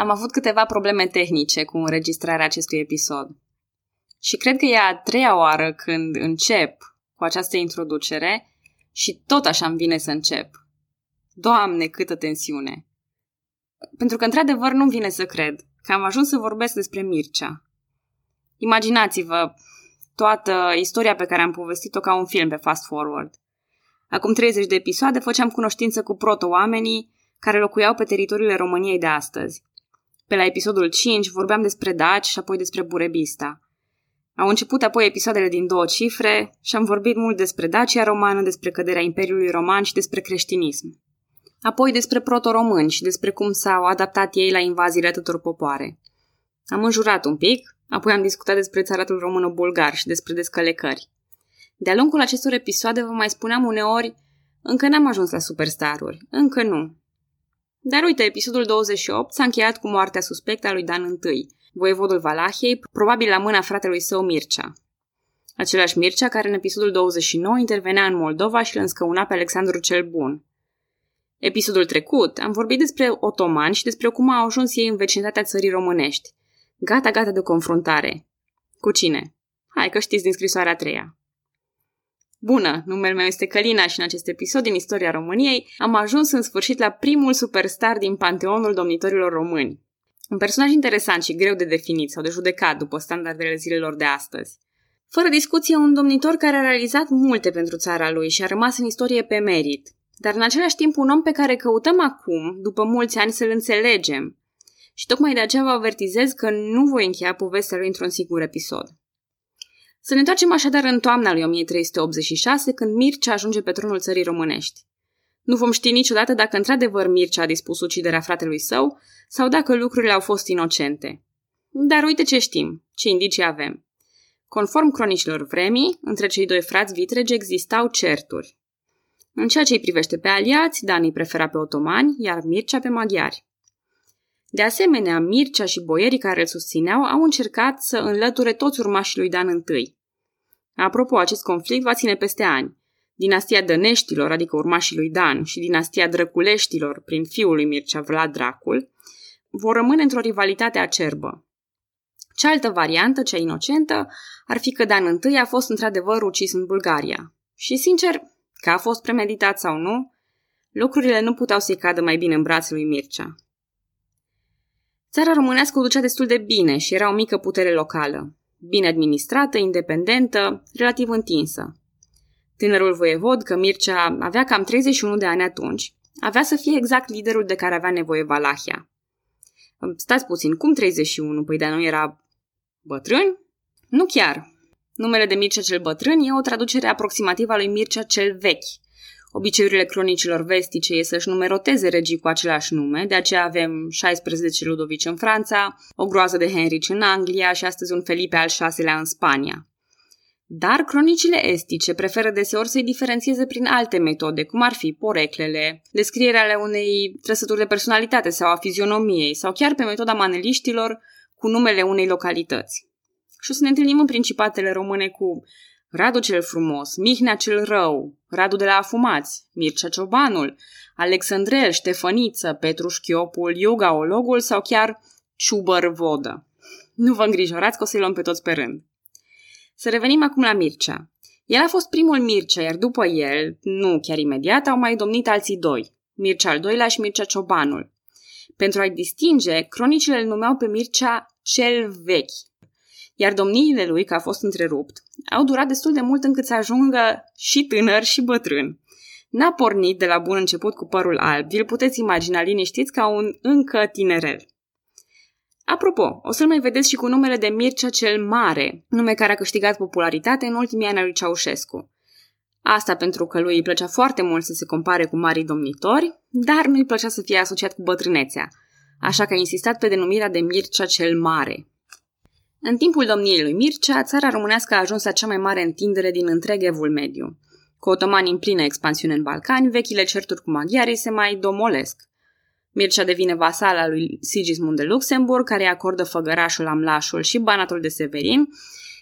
Am avut câteva probleme tehnice cu înregistrarea acestui episod. Și cred că e a treia oară când încep cu această introducere și tot așa îmi vine să încep. Doamne, câtă tensiune! Pentru că, într-adevăr, nu vine să cred că am ajuns să vorbesc despre Mircea. Imaginați-vă toată istoria pe care am povestit-o ca un film pe Fast Forward. Acum 30 de episoade făceam cunoștință cu proto-oamenii care locuiau pe teritoriile României de astăzi. Pe la episodul 5 vorbeam despre Daci și apoi despre Burebista. Au început apoi episoadele din două cifre și am vorbit mult despre Dacia romană, despre căderea Imperiului Roman și despre creștinism. Apoi despre proto-români și despre cum s-au adaptat ei la invaziile atâtor popoare. Am înjurat un pic, apoi am discutat despre țaratul română-bulgar și despre descălecări. De-a lungul acestor episoade vă mai spuneam uneori, încă n-am ajuns la superstaruri, încă nu. Dar uite, episodul 28 s-a încheiat cu moartea suspectă a lui Dan I, voievodul Valahiei, probabil la mâna fratelui său Mircea. Același Mircea care în episodul 29 intervenea în Moldova și îl înscăuna pe Alexandru cel Bun. Episodul trecut am vorbit despre otomani și despre cum au ajuns ei în vecinătatea țării românești. Gata, gata de confruntare. Cu cine? Hai că știți din scrisoarea a treia. Bună, numele meu este Călina și în acest episod din istoria României am ajuns în sfârșit la primul superstar din panteonul domnitorilor români. Un personaj interesant și greu de definit sau de judecat după standardele zilelor de astăzi. Fără discuție, un domnitor care a realizat multe pentru țara lui și a rămas în istorie pe merit, dar în același timp un om pe care căutăm acum, după mulți ani, să-l înțelegem. Și tocmai de aceea vă avertizez că nu voi încheia povestea lui într-un singur episod. Să ne întoarcem așadar în toamna lui 1386, când Mircea ajunge pe tronul țării românești. Nu vom ști niciodată dacă într-adevăr Mircea a dispus uciderea fratelui său sau dacă lucrurile au fost inocente. Dar uite ce știm, ce indicii avem. Conform cronicilor vremii, între cei doi frați vitregi existau certuri. În ceea ce îi privește pe aliați, Dan îi prefera pe otomani, iar Mircea pe maghiari. De asemenea, Mircea și boierii care îl susțineau au încercat să înlăture toți urmașii lui Dan I. Apropo, acest conflict va ține peste ani. Dinastia Dăneștilor, adică urmașii lui Dan, și dinastia Drăculeștilor, prin fiul lui Mircea Vlad Dracul, vor rămâne într-o rivalitate acerbă. Cealaltă variantă, cea inocentă, ar fi că Dan I a fost într-adevăr ucis în Bulgaria. Și, sincer, că a fost premeditat sau nu, lucrurile nu puteau să-i cadă mai bine în brațele lui Mircea. Țara românească o ducea destul de bine și era o mică putere locală, bine administrată, independentă, relativ întinsă. Tânărul voievod, că Mircea avea cam 31 de ani atunci, avea să fie exact liderul de care avea nevoie Valahia. Stați puțin, cum 31? Păi de nu era bătrân? Nu chiar. Numele de Mircea cel bătrân e o traducere aproximativă a lui Mircea cel vechi, Obiceiurile cronicilor vestice e să-și numeroteze regii cu același nume, de aceea avem 16 Ludovici în Franța, o groază de Henrici în Anglia și astăzi un Felipe al VI-lea în Spania. Dar cronicile estice preferă deseori să-i diferențieze prin alte metode, cum ar fi poreclele, descrierea ale unei trăsături de personalitate sau a fizionomiei, sau chiar pe metoda maneliștilor cu numele unei localități. Și o să ne întâlnim în principatele române cu Radu cel frumos, Mihnea cel rău, Radu de la Afumați, Mircea Ciobanul, Alexandrel, Ștefăniță, Petru Șchiopul, Ologul sau chiar Ciubăr Vodă. Nu vă îngrijorați că o să-i luăm pe toți pe rând. Să revenim acum la Mircea. El a fost primul Mircea, iar după el, nu chiar imediat, au mai domnit alții doi, Mircea al doilea și Mircea Ciobanul. Pentru a-i distinge, cronicile îl numeau pe Mircea cel vechi, iar domniile lui, că a fost întrerupt, au durat destul de mult încât să ajungă și tânăr și bătrân. N-a pornit de la bun început cu părul alb, vi-l puteți imagina liniștiți ca un încă tinerel. Apropo, o să-l mai vedeți și cu numele de Mircea cel Mare, nume care a câștigat popularitate în ultimii ani al lui Ceaușescu. Asta pentru că lui îi plăcea foarte mult să se compare cu marii domnitori, dar nu îi plăcea să fie asociat cu bătrânețea, așa că a insistat pe denumirea de Mircea cel Mare. În timpul domniei lui Mircea, țara românească a ajuns la cea mai mare întindere din întreg evul mediu. Cu otomani în plină expansiune în Balcani, vechile certuri cu maghiarii se mai domolesc. Mircea devine vasal al lui Sigismund de Luxemburg, care îi acordă făgărașul Amlașul și banatul de Severin.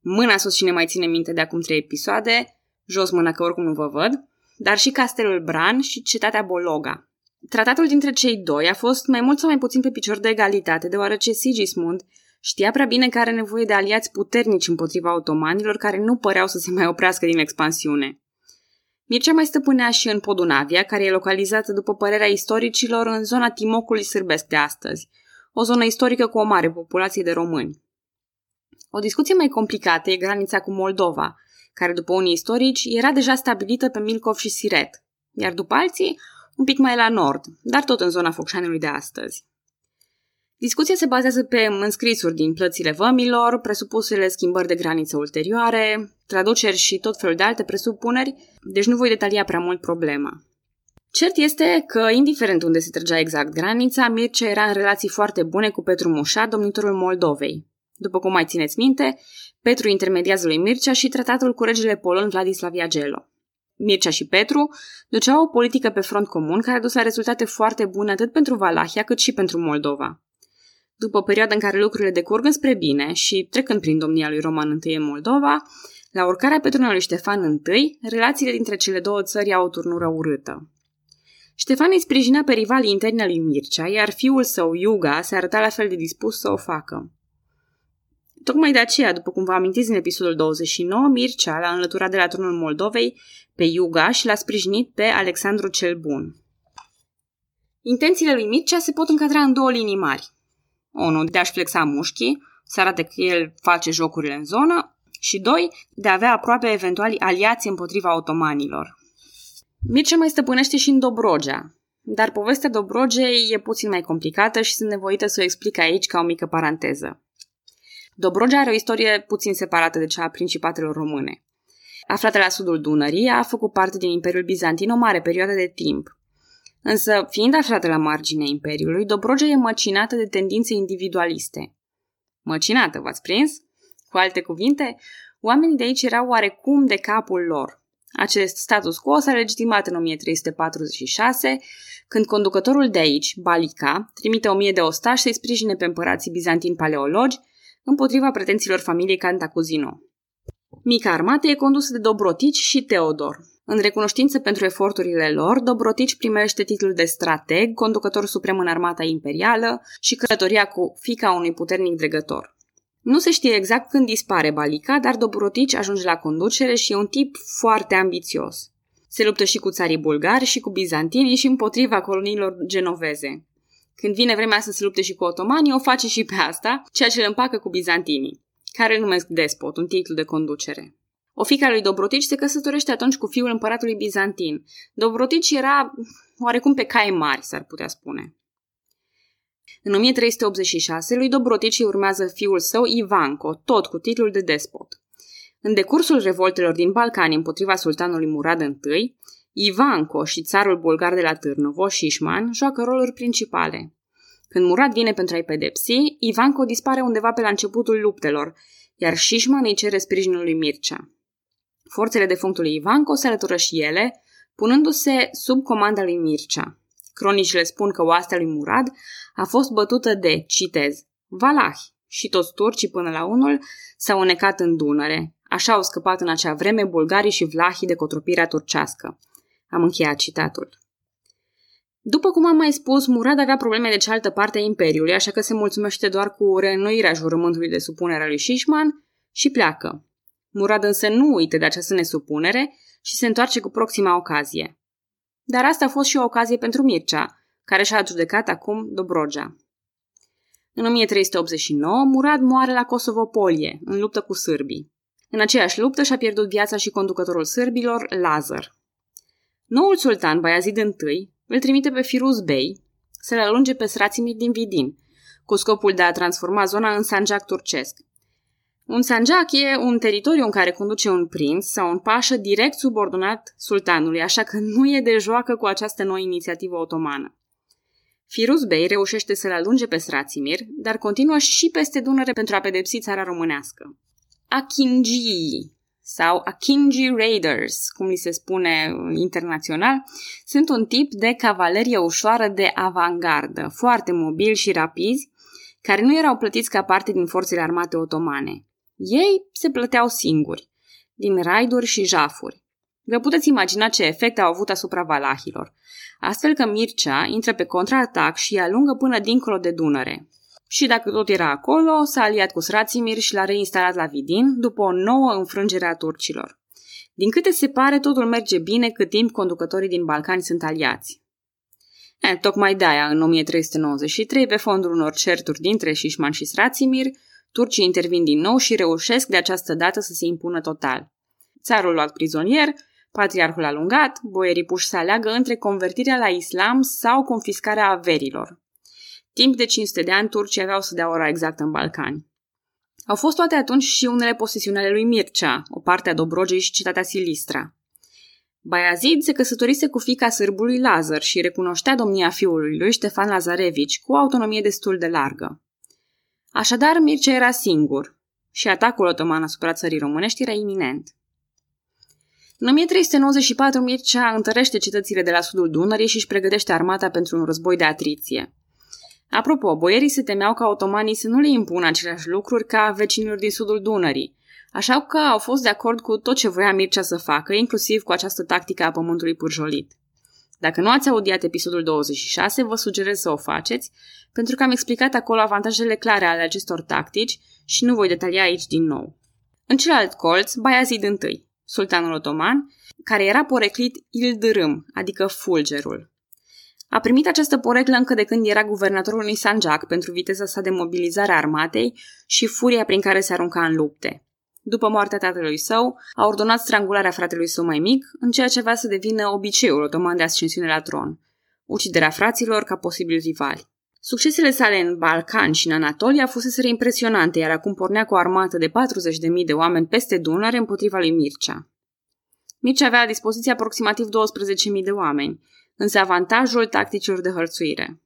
Mâna sus cine mai ține minte de acum trei episoade, jos mâna că oricum nu vă văd, dar și castelul Bran și cetatea Bologa. Tratatul dintre cei doi a fost mai mult sau mai puțin pe picior de egalitate, deoarece Sigismund știa prea bine că are nevoie de aliați puternici împotriva otomanilor care nu păreau să se mai oprească din expansiune. Mircea mai stăpânea și în Podunavia, care e localizată, după părerea istoricilor, în zona Timocului sârbesc de astăzi, o zonă istorică cu o mare populație de români. O discuție mai complicată e granița cu Moldova, care, după unii istorici, era deja stabilită pe Milcov și Siret, iar după alții, un pic mai la nord, dar tot în zona Focșanului de astăzi. Discuția se bazează pe înscrisuri din plățile vămilor, presupusele schimbări de graniță ulterioare, traduceri și tot felul de alte presupuneri, deci nu voi detalia prea mult problema. Cert este că, indiferent unde se trăgea exact granița, Mircea era în relații foarte bune cu Petru Mușa, domnitorul Moldovei. După cum mai țineți minte, Petru intermediază lui Mircea și tratatul cu regele polon Vladislav Iagelo. Mircea și Petru duceau o politică pe front comun care a dus la rezultate foarte bune atât pentru Valahia cât și pentru Moldova. După perioada în care lucrurile decurg spre bine și trecând prin domnia lui Roman I în Moldova, la urcarea pe lui Ștefan I, relațiile dintre cele două țări au o turnură urâtă. Ștefan îi sprijinea pe rivalii interni lui Mircea, iar fiul său, Iuga, se arăta la fel de dispus să o facă. Tocmai de aceea, după cum vă amintiți în episodul 29, Mircea l-a înlăturat de la turnul Moldovei pe Iuga și l-a sprijinit pe Alexandru cel Bun. Intențiile lui Mircea se pot încadra în două linii mari. Unu, de a-și flexa mușchii, să arate că el face jocurile în zonă, și doi, de a avea aproape eventuali aliați împotriva otomanilor. Mircea mai stăpânește și în Dobrogea, dar povestea Dobrogei e puțin mai complicată și sunt nevoită să o explic aici ca o mică paranteză. Dobrogea are o istorie puțin separată de cea a principatelor române. Aflată la sudul Dunării, a făcut parte din Imperiul Bizantin o mare perioadă de timp. Însă, fiind aflată la marginea Imperiului, Dobrogea e măcinată de tendințe individualiste. Măcinată, v-ați prins? Cu alte cuvinte, oamenii de aici erau oarecum de capul lor. Acest status quo s-a legitimat în 1346, când conducătorul de aici, Balica, trimite o mie de ostași să-i sprijine pe împărații bizantini paleologi împotriva pretențiilor familiei Cantacuzino. Mica armată e condusă de Dobrotici și Teodor. În recunoștință pentru eforturile lor, Dobrotici primește titlul de strateg, conducător suprem în armata imperială și călătoria cu fica unui puternic dregător. Nu se știe exact când dispare Balica, dar Dobrotici ajunge la conducere și e un tip foarte ambițios. Se luptă și cu țarii bulgari și cu bizantinii și împotriva coloniilor genoveze. Când vine vremea să se lupte și cu otomanii, o face și pe asta, ceea ce îl împacă cu bizantinii, care îl numesc despot, un titlu de conducere. O fica lui Dobrotici se căsătorește atunci cu fiul împăratului bizantin. Dobrotici era oarecum pe cai mari, s-ar putea spune. În 1386 lui Dobrotici urmează fiul său Ivanco, tot cu titlul de despot. În decursul revoltelor din Balcani împotriva sultanului Murad I, Ivanco și țarul bulgar de la Târnovo, Șișman, joacă roluri principale. Când Murad vine pentru a-i pedepsi, Ivanco dispare undeva pe la începutul luptelor, iar Șișman îi cere sprijinul lui Mircea. Forțele defunctului Ivanco se alătură și ele, punându-se sub comanda lui Mircea. Cronicile spun că oastea lui Murad a fost bătută de, citez, valahi și toți turcii până la unul s-au unecat în Dunăre. Așa au scăpat în acea vreme bulgarii și vlahii de cotropirea turcească. Am încheiat citatul. După cum am mai spus, Murad avea probleme de cealaltă parte a Imperiului, așa că se mulțumește doar cu reînnoirea jurământului de supunere a lui Shishman și pleacă. Murad însă nu uită de această nesupunere și se întoarce cu proxima ocazie. Dar asta a fost și o ocazie pentru Mircea, care și-a adjudecat acum Dobrogea. În 1389, Murad moare la Kosovo-Polie, în luptă cu sârbii. În aceeași luptă și-a pierdut viața și conducătorul sârbilor, Lazar. Noul sultan, Bayazid I, îl trimite pe Firuz Bey să le alunge pe srațimii din Vidin, cu scopul de a transforma zona în sanjac turcesc. Un sanjac e un teritoriu în care conduce un prinț sau un pașă direct subordonat sultanului, așa că nu e de joacă cu această nouă inițiativă otomană. Firuz Bey reușește să-l alunge pe Srațimir, dar continuă și peste Dunăre pentru a pedepsi țara românească. Akinji sau Akinji Raiders, cum li se spune internațional, sunt un tip de cavalerie ușoară de avangardă, foarte mobili și rapizi, care nu erau plătiți ca parte din forțele armate otomane. Ei se plăteau singuri, din raiduri și jafuri. Vă puteți imagina ce efect au avut asupra valahilor, astfel că Mircea intră pe contraatac și îi alungă până dincolo de Dunăre. Și dacă tot era acolo, s-a aliat cu Srațimir și l-a reinstalat la Vidin după o nouă înfrângere a turcilor. Din câte se pare, totul merge bine cât timp conducătorii din Balcani sunt aliați. E, tocmai de-aia, în 1393, pe fondul unor certuri dintre Șișman și Srațimir, turcii intervin din nou și reușesc de această dată să se impună total. Țarul luat prizonier, patriarhul alungat, boierii puși să aleagă între convertirea la islam sau confiscarea averilor. Timp de 500 de ani, turcii aveau să dea ora exactă în Balcani. Au fost toate atunci și unele posesiuni ale lui Mircea, o parte a Dobrogei și cetatea Silistra. Baiazid se căsătorise cu fica sârbului Lazar și recunoștea domnia fiului lui Ștefan Lazarevici cu o autonomie destul de largă. Așadar, Mircea era singur și atacul otoman asupra țării românești era iminent. În 1394, Mircea întărește cetățile de la sudul Dunării și își pregătește armata pentru un război de atriție. Apropo, boierii se temeau ca otomanii să nu le impună aceleași lucruri ca vecinilor din sudul Dunării, așa că au fost de acord cu tot ce voia Mircea să facă, inclusiv cu această tactică a pământului pârjolit. Dacă nu ați audiat episodul 26, vă sugerez să o faceți, pentru că am explicat acolo avantajele clare ale acestor tactici și nu voi detalia aici din nou. În celălalt colț, Bayazid I, sultanul otoman, care era poreclit Ildrâm, adică fulgerul. A primit această poreclă încă de când era guvernatorul unui sanjac pentru viteza sa de mobilizare a armatei și furia prin care se arunca în lupte. După moartea tatălui său, a ordonat strangularea fratelui său mai mic, în ceea ce va să devină obiceiul otoman de ascensiune la tron, uciderea fraților ca posibil rivali. Succesele sale în Balcan și în Anatolia fusese impresionante, iar acum pornea cu o armată de 40.000 de oameni peste Dunăre împotriva lui Mircea. Mircea avea la dispoziție aproximativ 12.000 de oameni, însă avantajul tacticilor de hărțuire.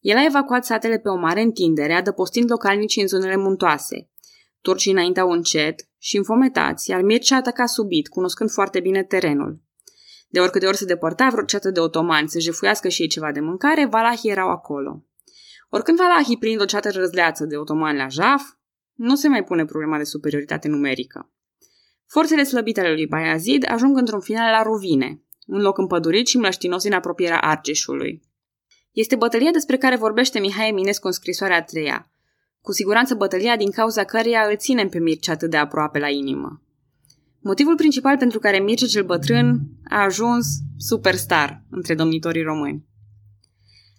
El a evacuat satele pe o mare întindere, adăpostind localnicii în zonele muntoase. Turcii înainteau încet și înfometați, iar Mircea ataca subit, cunoscând foarte bine terenul. De oricâte ori se depărta vreo ceată de otomani să jefuiască și ei ceva de mâncare, valahii erau acolo. Oricând valahii prind o ceată răzleață de otomani la Jaf, nu se mai pune problema de superioritate numerică. Forțele slăbite ale lui Bayazid ajung într-un final la Rovine, un loc împădurit și mlăștinos din apropierea Argeșului. Este bătălia despre care vorbește Mihai Eminescu în scrisoarea a treia. Cu siguranță bătălia din cauza căreia îl ținem pe Mircea atât de aproape la inimă. Motivul principal pentru care Mircea cel bătrân a ajuns superstar între domnitorii români.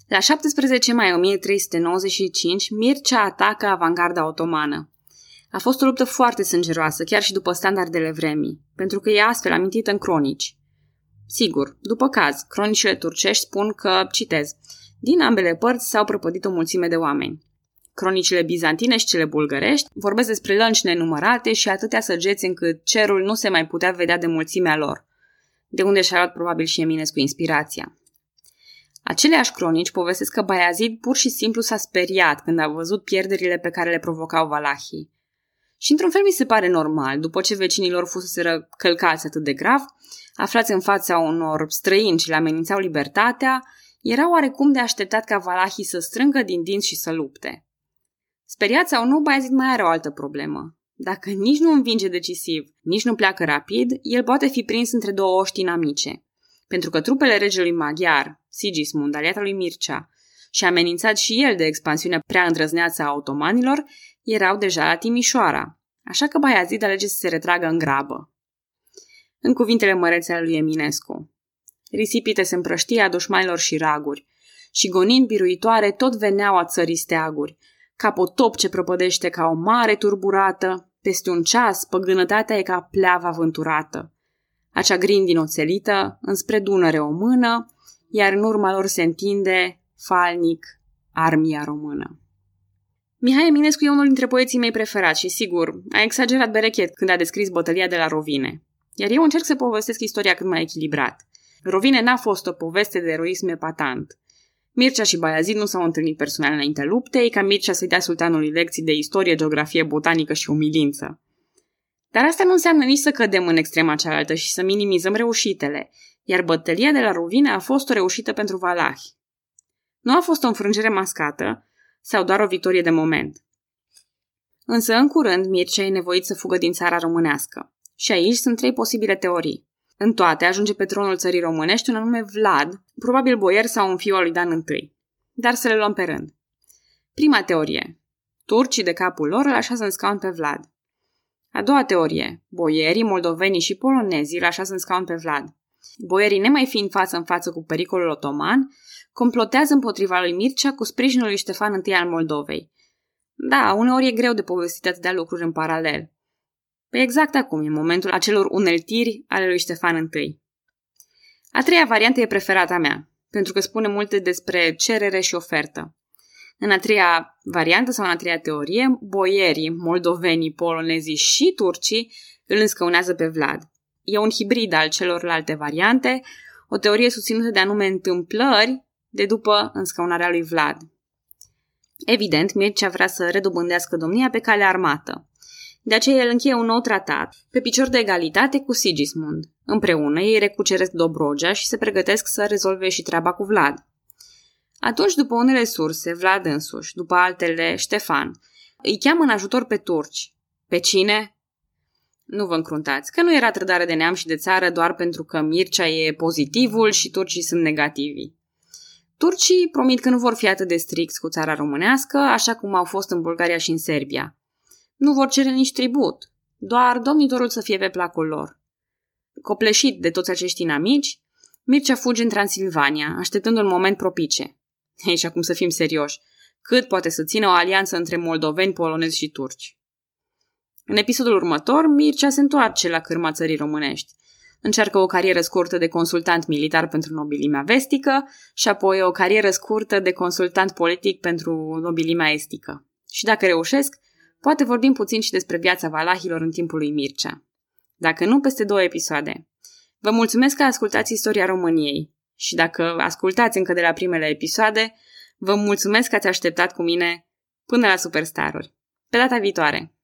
La 17 mai 1395, Mircea atacă avangarda otomană. A fost o luptă foarte sângeroasă, chiar și după standardele vremii, pentru că e astfel amintită în cronici. Sigur, după caz, cronicile turcești spun că, citez, din ambele părți s-au prăpădit o mulțime de oameni. Cronicile bizantine și cele bulgărești vorbesc despre lănci nenumărate și atâtea săgeți încât cerul nu se mai putea vedea de mulțimea lor, de unde și-a luat probabil și Eminescu inspirația. Aceleași cronici povestesc că Bayazid pur și simplu s-a speriat când a văzut pierderile pe care le provocau valahii. Și într-un fel mi se pare normal, după ce vecinilor fusese călcați atât de grav, aflați în fața unor străini și le amenințau libertatea, era oarecum de așteptat ca valahii să strângă din dinți și să lupte. Speriat sau nu, Bayezid mai are o altă problemă. Dacă nici nu învinge decisiv, nici nu pleacă rapid, el poate fi prins între două oști inamice. Pentru că trupele regelui maghiar, Sigismund, aliata lui Mircea, și amenințat și el de expansiunea prea îndrăzneață a otomanilor, erau deja la Timișoara, așa că Bayazid alege să se retragă în grabă în cuvintele mărețe ale lui Eminescu. Risipite se împrăștia dușmanilor și raguri, și gonind biruitoare tot veneau a țării steaguri, ca potop ce prăpădește ca o mare turburată, peste un ceas păgânătatea e ca pleava vânturată. Acea grindin oțelită, înspre Dunăre o mână, iar în urma lor se întinde, falnic, armia română. Mihai Eminescu e unul dintre poeții mei preferați și, sigur, a exagerat berechet când a descris bătălia de la Rovine. Iar eu încerc să povestesc istoria cât mai echilibrat. Rovine n-a fost o poveste de eroism epatant. Mircea și Baiazid nu s-au întâlnit personal înainte luptei, ca Mircea să-i dea sultanului lecții de istorie, geografie, botanică și umilință. Dar asta nu înseamnă nici să cădem în extrema cealaltă și să minimizăm reușitele, iar bătălia de la Rovine a fost o reușită pentru valahi. Nu a fost o înfrângere mascată sau doar o victorie de moment. Însă, în curând, Mircea e nevoit să fugă din țara românească. Și aici sunt trei posibile teorii. În toate ajunge pe tronul țării românești un anume Vlad, probabil boier sau un fiu al lui Dan I. Dar să le luăm pe rând. Prima teorie. Turcii de capul lor îl așează în scaun pe Vlad. A doua teorie. Boierii, moldovenii și polonezii îl așează în scaun pe Vlad. Boierii, nemai fiind față în față cu pericolul otoman, complotează împotriva lui Mircea cu sprijinul lui Ștefan I al Moldovei. Da, uneori e greu de povestit atâtea lucruri în paralel. Pe exact acum e momentul acelor uneltiri ale lui Ștefan I. A treia variantă e preferata mea, pentru că spune multe despre cerere și ofertă. În a treia variantă sau în a treia teorie, boierii, moldovenii, polonezii și turcii îl înscăunează pe Vlad. E un hibrid al celorlalte variante, o teorie susținută de anume întâmplări de după înscăunarea lui Vlad. Evident, Mircea vrea să redobândească domnia pe cale armată. De aceea el încheie un nou tratat, pe picior de egalitate cu Sigismund. Împreună ei recuceresc Dobrogea și se pregătesc să rezolve și treaba cu Vlad. Atunci, după unele surse, Vlad însuși, după altele, Ștefan, îi cheamă în ajutor pe turci. Pe cine? Nu vă încruntați, că nu era trădare de neam și de țară doar pentru că Mircea e pozitivul și turcii sunt negativi. Turcii promit că nu vor fi atât de stricți cu țara românească, așa cum au fost în Bulgaria și în Serbia. Nu vor cere nici tribut, doar domnitorul să fie pe placul lor. Copleșit de toți acești inamici, Mircea fuge în Transilvania, așteptând un moment propice. Ei, și acum să fim serioși, cât poate să țină o alianță între moldoveni, polonezi și turci? În episodul următor, Mircea se întoarce la cârma țării românești. Încearcă o carieră scurtă de consultant militar pentru nobilimea vestică și apoi o carieră scurtă de consultant politic pentru nobilimea estică. Și dacă reușesc, poate vorbim puțin și despre viața valahilor în timpul lui Mircea. Dacă nu, peste două episoade. Vă mulțumesc că ascultați istoria României și dacă ascultați încă de la primele episoade, vă mulțumesc că ați așteptat cu mine până la Superstaruri. Pe data viitoare!